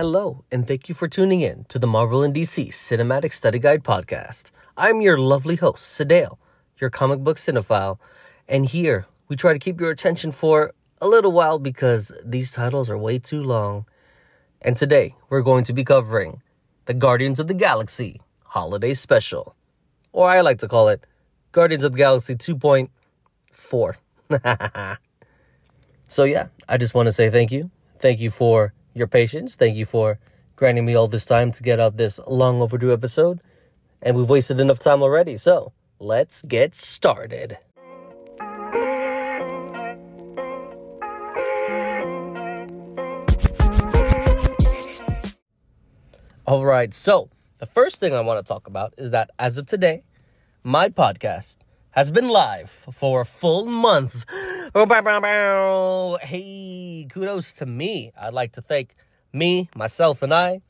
Hello, and thank you for tuning in to the Marvel and DC Cinematic Study Guide podcast. I'm your lovely host, Sadale, your comic book cinephile, and here we try to keep your attention for a little while because these titles are way too long. And today we're going to be covering the Guardians of the Galaxy Holiday Special, or I like to call it Guardians of the Galaxy 2.4. so, yeah, I just want to say thank you. Thank you for your patience. Thank you for granting me all this time to get out this long overdue episode. And we've wasted enough time already, so let's get started. All right, so the first thing I want to talk about is that as of today, my podcast has been live for a full month. Hey, kudos to me. I'd like to thank me, myself, and I.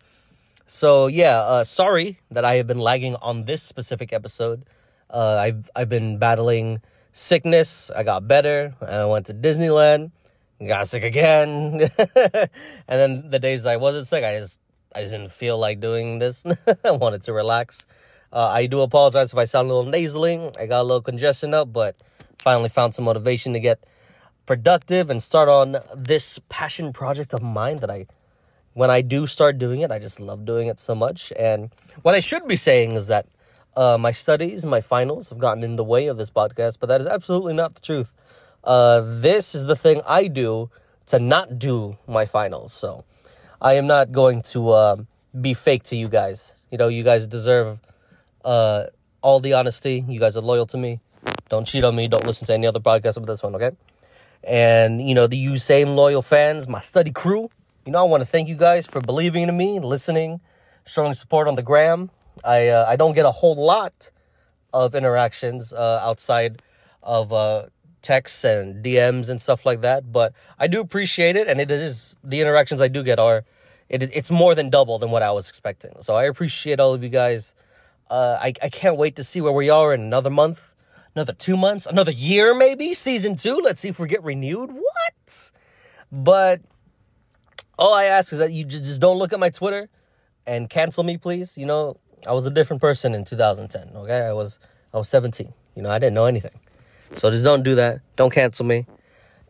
So yeah, uh, sorry that I have been lagging on this specific episode. Uh, I've I've been battling sickness. I got better, I went to Disneyland. Got sick again, and then the days I wasn't sick, I just I just didn't feel like doing this. I wanted to relax. Uh, I do apologize if I sound a little nasally. I got a little congestion up, but finally found some motivation to get productive and start on this passion project of mine that I, when I do start doing it, I just love doing it so much. And what I should be saying is that uh, my studies, my finals have gotten in the way of this podcast, but that is absolutely not the truth. Uh, this is the thing I do to not do my finals. So I am not going to uh, be fake to you guys. You know, you guys deserve uh, all the honesty. You guys are loyal to me. Don't cheat on me. Don't listen to any other podcast but this one, okay? And, you know, the you same loyal fans, my study crew, you know, I want to thank you guys for believing in me, listening, showing support on the gram. I, uh, I don't get a whole lot of interactions uh, outside of uh, texts and DMs and stuff like that, but I do appreciate it. And it is the interactions I do get are, it, it's more than double than what I was expecting. So I appreciate all of you guys uh, I, I can't wait to see where we are in another month, another two months, another year, maybe season two. Let's see if we get renewed. What? But all I ask is that you just don't look at my Twitter and cancel me, please. You know, I was a different person in 2010. Okay, I was I was 17. You know, I didn't know anything. So just don't do that. Don't cancel me.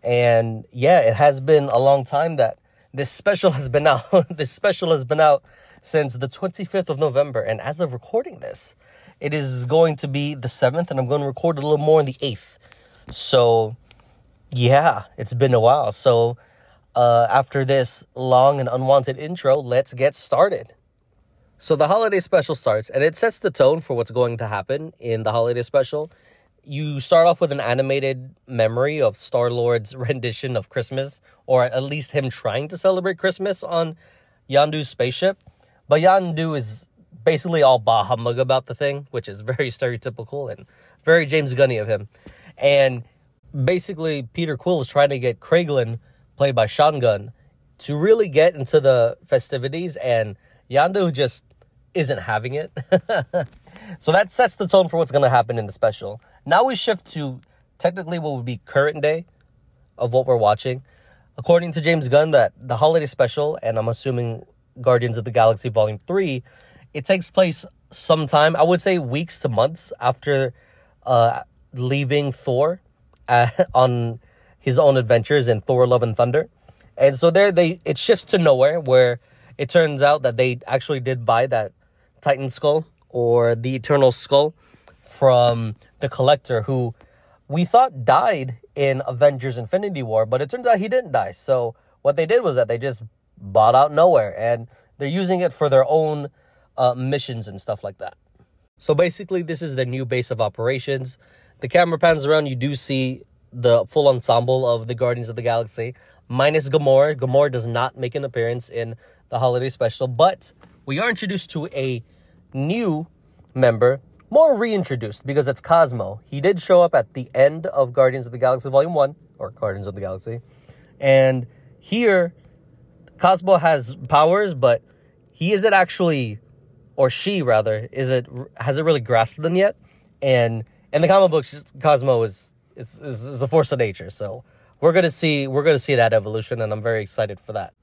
And yeah, it has been a long time that this special has been out. this special has been out since the 25th of November. And as of recording this, it is going to be the 7th, and I'm going to record a little more on the 8th. So, yeah, it's been a while. So, uh, after this long and unwanted intro, let's get started. So, the holiday special starts, and it sets the tone for what's going to happen in the holiday special. You start off with an animated memory of Star Lord's rendition of Christmas, or at least him trying to celebrate Christmas on Yondu's spaceship. But Yondu is basically all bah humbug about the thing, which is very stereotypical and very James Gunny of him. And basically, Peter Quill is trying to get Kraglin, played by Sean Gunn, to really get into the festivities, and Yondu just isn't having it. so that sets the tone for what's going to happen in the special. Now we shift to technically what would be current day of what we're watching. According to James Gunn, that the holiday special, and I'm assuming Guardians of the Galaxy Volume 3, it takes place sometime, I would say weeks to months after uh, leaving Thor uh, on his own adventures in Thor Love and Thunder. And so there they it shifts to Knowhere where it turns out that they actually did buy that Titan skull or the Eternal skull from the collector who we thought died in Avengers Infinity War, but it turns out he didn't die. So what they did was that they just bought out Knowhere and they're using it for their own uh, missions and stuff like that. So basically, this is the new base of operations. The camera pans around, you do see the full ensemble of the Guardians of the Galaxy, minus Gamora. Gamora does not make an appearance in the holiday special, but we are introduced to a new member, more reintroduced because it's Cosmo. He did show up at the end of Guardians of the Galaxy Volume 1, or Guardians of the Galaxy, and here Cosmo has powers, but he isn't actually, or she rather, is it hasn't really grasped them yet. And in the comic books, Cosmo is is, is, is a force of nature. So we're gonna see we're gonna see that evolution, and I'm very excited for that.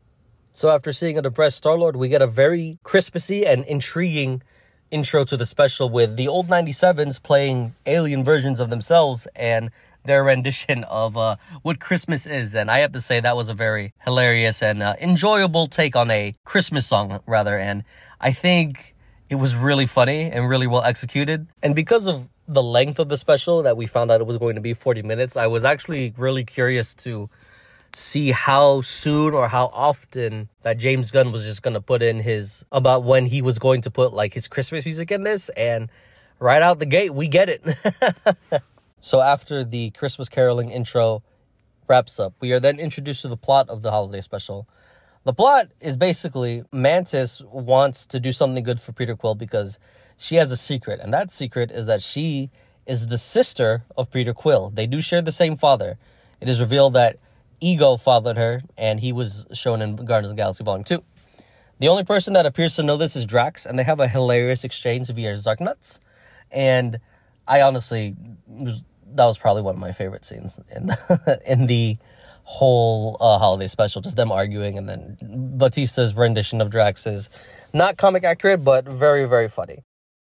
So after seeing a depressed Star Lord, we get a very Christmassy and intriguing intro to the special with the Old 97's playing alien versions of themselves and their rendition of uh, what Christmas is. And I have to say that was a very hilarious and uh, enjoyable take on a Christmas song, rather. And I think it was really funny and really well executed. And because of the length of the special that we found out it was going to be 40 minutes, I was actually really curious to see how soon or how often that James Gunn was just gonna put in his about when he was going to put like his Christmas music in this and right out the gate we get it. so after the Christmas caroling intro wraps up, we are then introduced to the plot of the holiday special. The plot is basically Mantis wants to do something good for Peter Quill because she has a secret, and that secret is that she is the sister of Peter Quill. They do share the same father. It is revealed that Ego fathered her, and he was shown in Guardians of the Galaxy Volume 2. The only person that appears to know this is Drax, and they have a hilarious exchange via Zarknuts. And I honestly, that was probably one of my favorite scenes in the, in the whole uh, holiday special. Just them arguing, and then Bautista's rendition of Drax is not comic accurate, but very, very funny.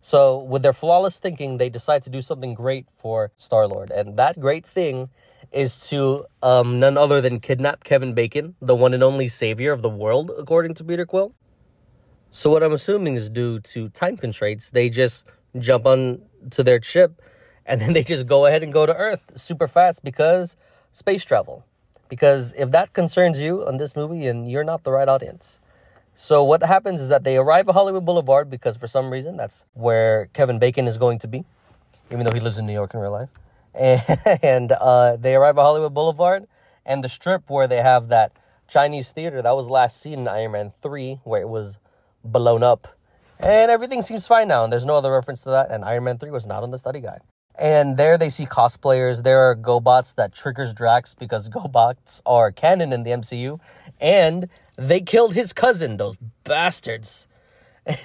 So, with their flawless thinking, they decide to do something great for Star Lord, and that great thing is to um, none other than kidnap Kevin Bacon, the one and only savior of the world, according to Peter Quill. So what I'm assuming is due to time constraints, they just jump on to their ship and then they just go ahead and go to Earth super fast because space travel. Because if that concerns you on this movie, and you're not the right audience. So what happens is that they arrive at Hollywood Boulevard because for some reason that's where Kevin Bacon is going to be, even though he lives in New York in real life and uh, they arrive at Hollywood Boulevard and the strip where they have that Chinese theater that was last seen in Iron Man 3 where it was blown up. And everything seems fine now, and there's no other reference to that. And Iron Man 3 was not on the study guide. And there they see cosplayers. There are GoBots that triggers Drax because GoBots are canon in the MCU. And they killed his cousin, those bastards.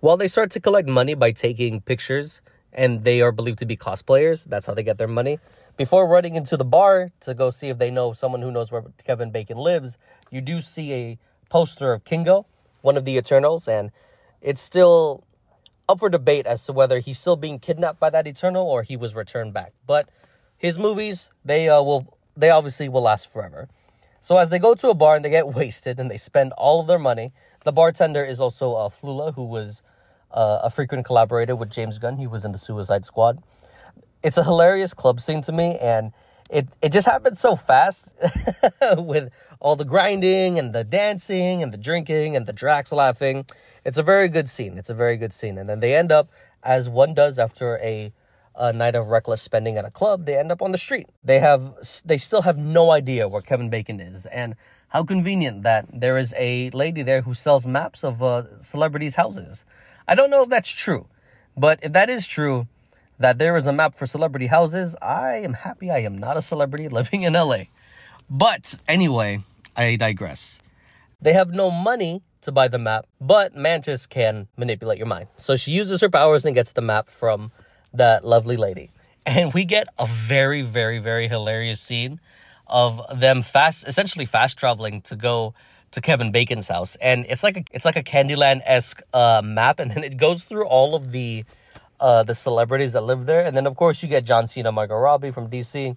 While they start to collect money by taking pictures and they are believed to be cosplayers. That's how they get their money. Before running into the bar to go see if they know someone who knows where Kevin Bacon lives, you do see a poster of Kingo, one of the Eternals, and it's still up for debate as to whether he's still being kidnapped by that Eternal or he was returned back. But his movies, they uh, will they obviously will last forever. So as they go to a bar and they get wasted and they spend all of their money, the bartender is also uh, Flula, who was uh, a frequent collaborator with James Gunn. He was in the Suicide Squad. It's a hilarious club scene to me, and it it just happened so fast with all the grinding and the dancing and the drinking and the Drax laughing. It's a very good scene. It's a very good scene, and then they end up as one does after a a night of reckless spending at a club, they end up on the street. They have they still have no idea where Kevin Bacon is, and how convenient that there is a lady there who sells maps of uh, celebrities' houses. I don't know if that's true, but if that is true, that there is a map for celebrity houses, I am happy I am not a celebrity living in LA. But anyway, I digress. They have no money to buy the map, but Mantis can manipulate your mind. So she uses her powers and gets the map from that lovely lady. And we get a very, very, very hilarious scene of them fast, essentially fast traveling to go to Kevin Bacon's house, and it's like a it's like a Candyland esque uh, map, and then it goes through all of the uh, the celebrities that live there, and then of course you get John Cena, Margot Robbie from DC,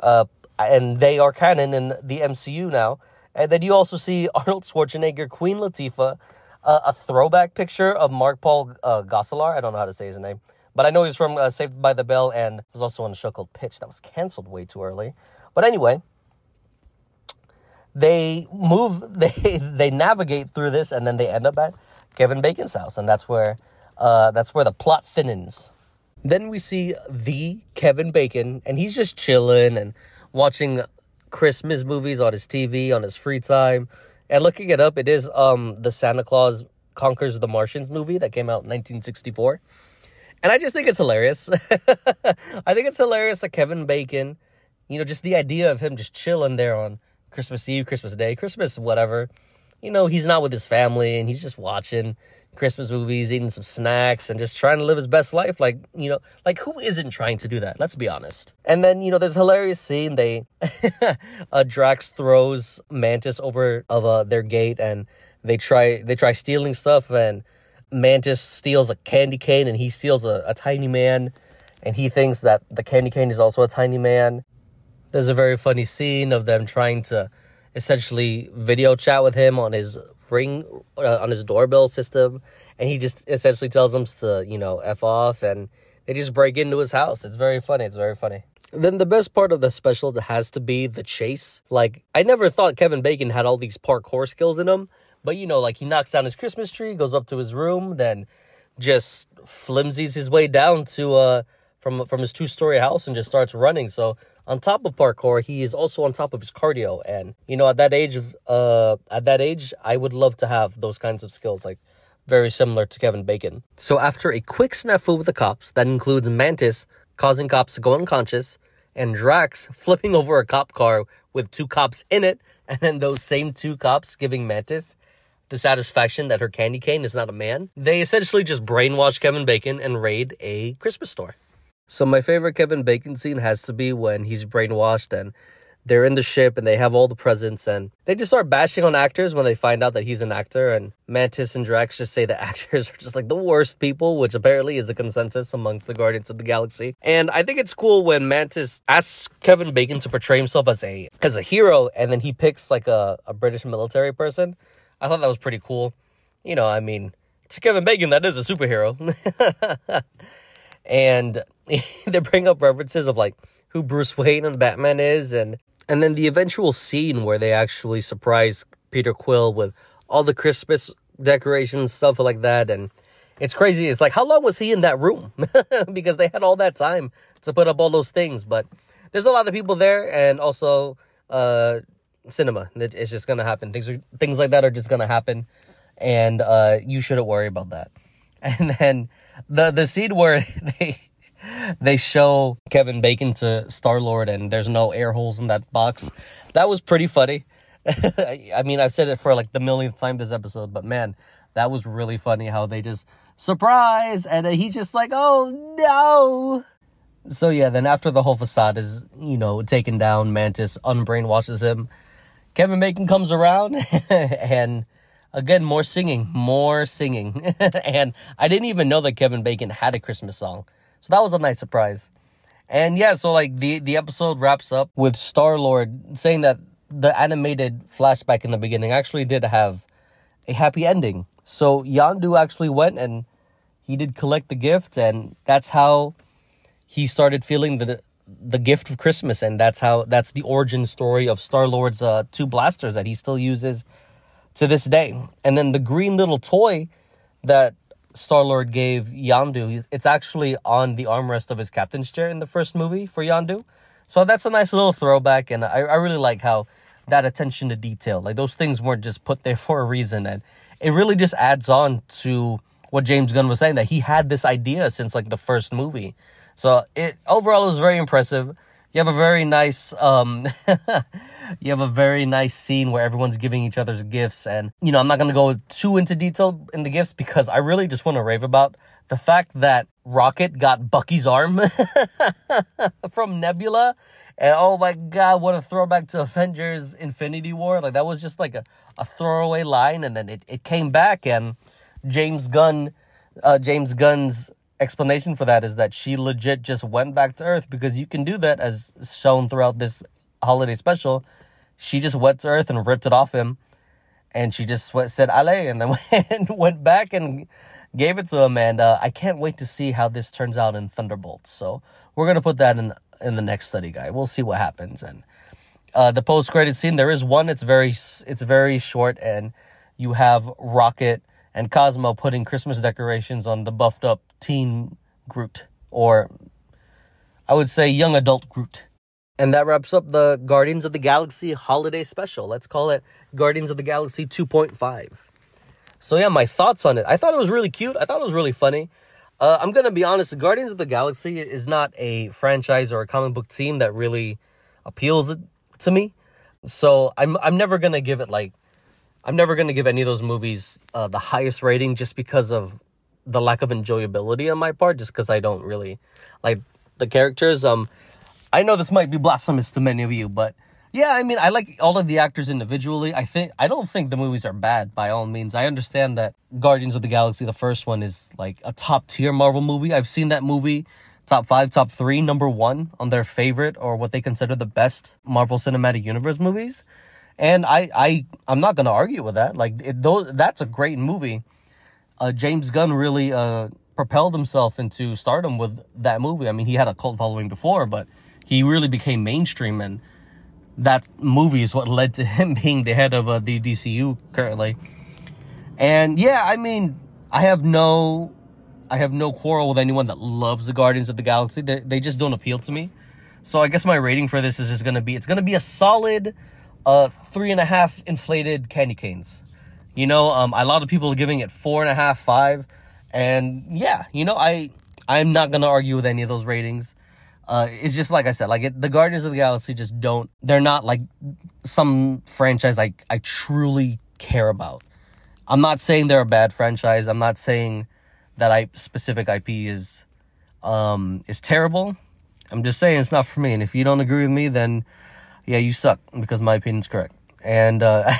uh, and they are canon in the MCU now, and then you also see Arnold Schwarzenegger, Queen Latifah, uh, a throwback picture of Mark Paul uh, Gosselaar. I don't know how to say his name, but I know he's from uh, Saved by the Bell, and was also on a show called Pitch that was canceled way too early. But anyway, they move they they navigate through this and then they end up at Kevin Bacon's house and that's where uh, that's where the plot thinnens. Then we see the Kevin Bacon and he's just chilling and watching Christmas movies on his TV on his free time. And looking it up, it is um the Santa Claus Conquers the Martians movie that came out in 1964. And I just think it's hilarious. I think it's hilarious that Kevin Bacon, you know, just the idea of him just chilling there on Christmas Eve, Christmas Day, Christmas, whatever. you know, he's not with his family and he's just watching Christmas movies, eating some snacks, and just trying to live his best life. Like, you know, like who isn't trying to do that? Let's be honest. And then, you know, there's a hilarious scene. They, uh, Drax throws Mantis over of uh, their gate and they try, they try stealing stuff and Mantis steals a candy cane and he steals a, a tiny man and he thinks that the candy cane is also a tiny man. There's a very funny scene of them trying to essentially video chat with him on his ring uh, on his doorbell system and he just essentially tells them to you know f off and they just break into his house. It's very funny. It's very funny. Then the best part of the special has to be the chase. Like i never thought kevin bacon had all these parkour skills in him but you know like he knocks down his christmas tree goes up to his room then just flimsies his way down to uh from from his two story house and just starts running. So on top of parkour, he is also on top of his cardio. And you know, at that age of uh, at that age, I would love to have those kinds of skills, like very similar to Kevin Bacon. So after a quick snafu with the cops, that includes Mantis causing cops to go unconscious, and Drax flipping over a cop car with two cops in it, and then those same two cops giving Mantis the satisfaction that her candy cane is not a man. They essentially just brainwash Kevin Bacon and raid a Christmas store. So my favorite Kevin Bacon scene has to be when he's brainwashed and they're in the ship and they have all the presents and they just start bashing on actors when they find out that he's an actor and Mantis and Drax just say the actors are just like the worst people, which apparently is a consensus amongst the Guardians of the Galaxy. And I think it's cool when Mantis asks Kevin Bacon to portray himself as a as a hero and then he picks like a, a British military person. I thought that was pretty cool. You know, I mean, to Kevin Bacon, that is a superhero. and they bring up references of like who Bruce Wayne and Batman is, and and then the eventual scene where they actually surprise Peter Quill with all the Christmas decorations, stuff like that, and it's crazy. It's like how long was he in that room? because they had all that time to put up all those things, but there's a lot of people there, and also uh, cinema. It's just gonna happen. Things are things like that are just gonna happen, and uh, you shouldn't worry about that. And then the the scene where they they show Kevin Bacon to Star Lord, and there's no air holes in that box. That was pretty funny. I mean, I've said it for like the millionth time this episode, but man, that was really funny how they just surprise, and he's just like, "Oh no." So yeah, then after the whole facade is you know taken down, Mantis unbrainwashes him. Kevin Bacon comes around and again more singing more singing and i didn't even know that kevin bacon had a christmas song so that was a nice surprise and yeah so like the the episode wraps up with star lord saying that the animated flashback in the beginning actually did have a happy ending so yondu actually went and he did collect the gift and that's how he started feeling the the gift of christmas and that's how that's the origin story of star lord's uh, two blasters that he still uses to this day. And then the green little toy that Star Lord gave Yondu, it's actually on the armrest of his captain's chair in the first movie for Yondu. So that's a nice little throwback, and I, I really like how that attention to detail, like those things weren't just put there for a reason, and it really just adds on to what James Gunn was saying that he had this idea since like the first movie. So it overall was very impressive you have a very nice um you have a very nice scene where everyone's giving each other's gifts. And you know i'm not going to go too into detail in the gifts because i really just want to rave about the fact that rocket got bucky's arm from nebula. And oh my god what a throwback to avengers infinity war. Like that was just like a, a throwaway line. And then it, it came back and james gunn uh, james gunn's explanation for that is that she legit just went back to Earth because you can do that as shown throughout this holiday special. She just went to Earth and ripped it off him, and she just said "Ale" and then went, back and gave it to him. And uh, I can't wait to see how this turns out in Thunderbolts. So we're gonna put that in in the next study guide. We'll see what happens. And uh, the post credit scene, there is one. It's very it's very short, and you have Rocket and Cosmo putting Christmas decorations on the buffed up teen Groot, or I would say young adult Groot. And that wraps up the Guardians of the Galaxy holiday special. Let's call it Guardians of the Galaxy 2.5. So, yeah, my thoughts on it. I thought it was really cute. I thought it was really funny. Uh, I'm going to be honest, Guardians of the Galaxy is not a franchise or a comic book team that really appeals to me. So, I'm, I'm never going to give it like I'm never gonna give any of those movies uh, the highest rating just because of the lack of enjoyability on my part, just because I don't really like the characters. Um, I know this might be blasphemous to many of you, but yeah, I mean, I like all of the actors individually. I think I don't think the movies are bad by all means. I understand that Guardians of the Galaxy, the first one, is like a top tier Marvel movie. I've seen that movie top five, top three, number one on their favorite or what they consider the best Marvel Cinematic Universe movies. And I, I, I'm not gonna argue with that. Like, it, those, that's a great movie. Uh, James Gunn really uh, propelled himself into stardom with that movie. I mean, he had a cult following before, but he really became mainstream and that movie is what led to him being the head of uh, the DCU currently. And yeah, I mean, I have no, I have no quarrel with anyone that loves the Guardians of the Galaxy. They, they just don't appeal to me. So I guess my rating for this is just gonna be, it's gonna be a solid, uh, three and a half inflated candy canes. You know, um, a lot of people are giving it four and a half, five, and yeah, you know, I, I'm not gonna argue with any of those ratings uh, it's just like I said, like it, the Guardians of the Galaxy just don't. They're not like some franchise I I truly care about. I'm not saying they're a bad franchise. I'm not saying that I specific IP is um is terrible. I'm just saying it's not for me. And if you don't agree with me, then yeah, you suck because my opinion's correct. And uh,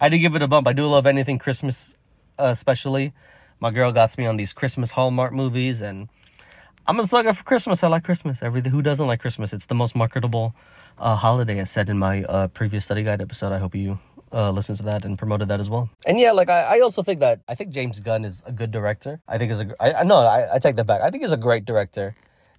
I did give it a bump. I do love anything Christmas, uh, especially. My girl got me on these Christmas Hallmark movies and I'm a sucker for Christmas. I like Christmas. Everything. Who doesn't like Christmas? It's the most marketable uh, holiday. I said in my uh, previous study guide episode. I hope you uh, listened to that and promoted that as well. And yeah, like I, I also think that I think James Gunn is a good director. I think is a. I, no, I, I take that back. I think he's a great director.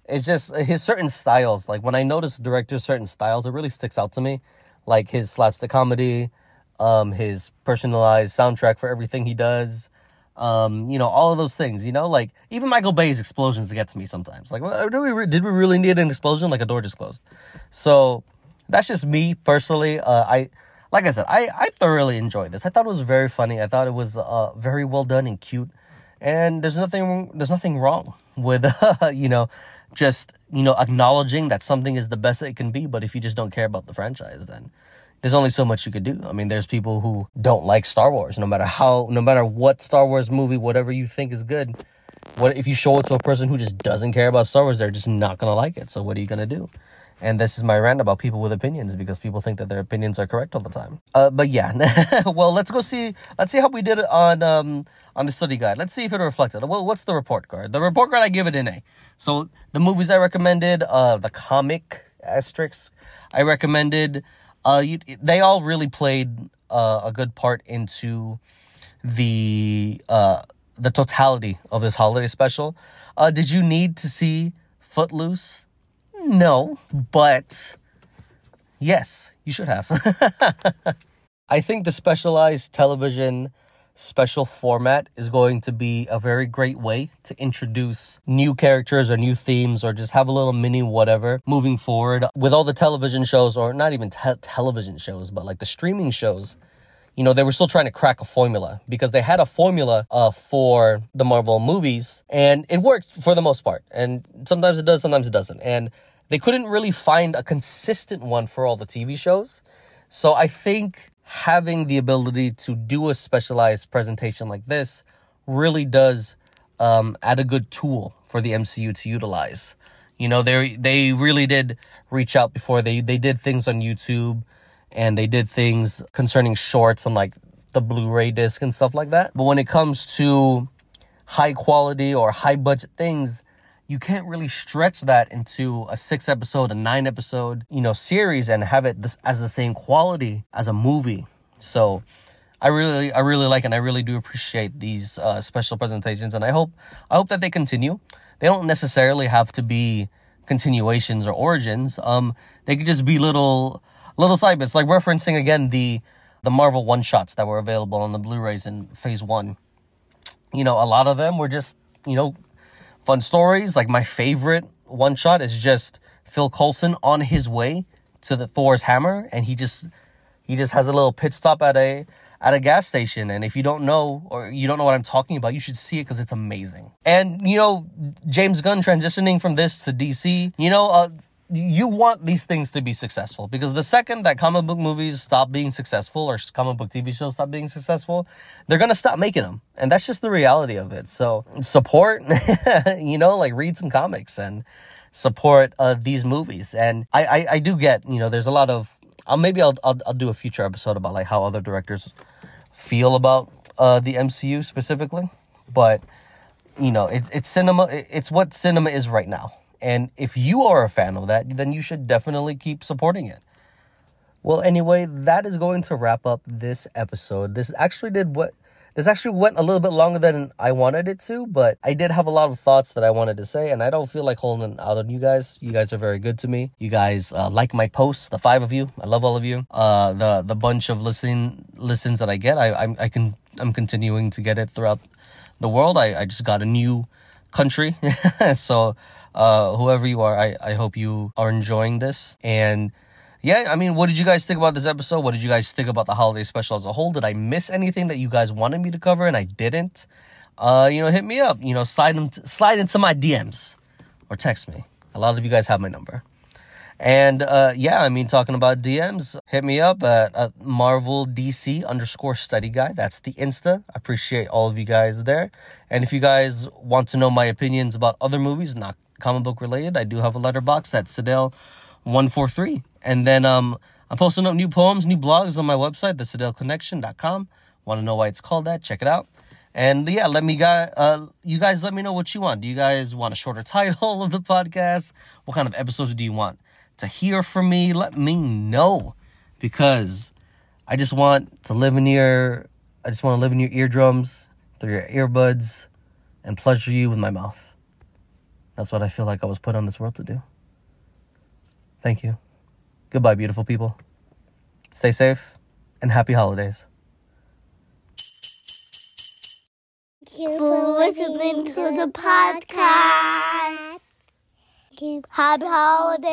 It's just his certain styles. Like when I notice directors' certain styles, it really sticks out to me. Like his slapstick comedy, um, his personalized soundtrack for everything he does um, you know, all of those things, you know, like even Michael Bay's explosions get to me sometimes. Like, well, do we re- did we really need an explosion? Like a door just closed. So that's just me personally. Uh, I, like I said, I, I thoroughly enjoyed this. I thought it was very funny. I thought it was, uh, very well done and cute. And there's nothing, there's nothing wrong with, uh, you know, just, you know, acknowledging that something is the best that it can be. But if you just don't care about the franchise, then there's only so much you could do. I mean, there's people who don't like Star Wars, no matter how, no matter what Star Wars movie, whatever you think is good. What if you show it to a person who just doesn't care about Star Wars? They're just not gonna like it. So what are you gonna do? And this is my rant about people with opinions because people think that their opinions are correct all the time. Uh, but yeah, well, let's go see. Let's see how we did on um on the study guide. Let's see if it reflected. Well, what's the report card? The report card I give it an A. So the movies I recommended, uh, the comic asterisks I recommended uh, you, they all really played uh, a good part into the uh, the totality of this holiday special. Uh, did you need to see Footloose? No, but yes, you should have. I think the specialized television special format is going to be a very great way to introduce new characters or new themes or just have a little mini whatever moving forward. With all the television shows or not even te- television shows but like the streaming shows you know they were still trying to crack a formula because they had a formula uh, for the marvel movies and it worked for the most part. And sometimes it does sometimes it doesn't. And they couldn't really find a consistent one for all the tv shows so i think having the ability to do a specialized presentation like this really does um, add a good tool for the MCU to utilize. You know, they they really did reach out before they they did things on YouTube and they did things concerning shorts and like the Blu-ray disc and stuff like that. But when it comes to high quality or high budget things, you can't really stretch that into a six episode, a nine episode, you know, series and have it this, as the same quality as a movie. So I really, I really like and I really do appreciate these uh, special presentations, and I hope, I hope that they continue. They don't necessarily have to be continuations or origins. Um, they could just be little, little side bits, like referencing again the, the Marvel one shots that were available on the Blu-rays in Phase One. You know, a lot of them were just, you know, fun stories. Like my favorite one shot is just Phil Coulson on his way to the Thor's hammer, and he just he just has a little pit stop at a at a gas station. And if you don't know or you don't know what I'm talking about, you should see it because it's amazing. And you know, James Gunn transitioning from this to DC, you know, uh, you want these things to be successful because the second that comic book movies stop being successful or comic book TV shows stop being successful, they're gonna stop making them, and that's just the reality of it. So support, you know, like read some comics and support uh, these movies. And I, I I do get you know there's a lot of maybe I'll, I'll I'll do a future episode about like how other directors feel about uh the MCU specifically, but you know it's it's cinema it's what cinema is right now and if you are a fan of that, then you should definitely keep supporting it. Well, anyway, that is going to wrap up this episode. This actually did what this actually went a little bit longer than I wanted it to, but I did have a lot of thoughts that I wanted to say, and I don't feel like holding out on you guys. You guys are very good to me. You guys uh, like my posts, the five of you. I love all of you. Uh, the the bunch of listen listens that I get, I I, I can I'm continuing to get it throughout the world. I I just got a new country, so uh, whoever you are, I, I hope you are enjoying this. And yeah, I mean, what did you guys think about this episode? What did you guys think about the holiday special as a whole? Did I miss anything that you guys wanted me to cover and I didn't? Uh, you know, hit me up. You know, slide them, slide into my DMs or text me. A lot of you guys have my number. And uh, yeah, I mean, talking about DMs, hit me up at, at Marvel DC underscore study guy. That's the Insta. I appreciate all of you guys there. And if you guys want to know my opinions about other movies, not comic book related, I do have a Letterboxd at Sadell143. And then um, I'm posting up new poems, new blogs on my website, thesadellconnection.com. Want to know why it's called that? Check it out. And yeah, let me guys, uh, you guys let me know what you want. Do you guys want a shorter title of the podcast? What kind of episodes do you want to hear from me? Let me know because I just want to live in your, I just want to live in your eardrums through your earbuds and pleasure you with my mouth. That's what I feel like I was put on this world to do. Thank you. Goodbye, beautiful people. Stay safe and happy holidays. Thank you for listening to the podcast. Happy holidays.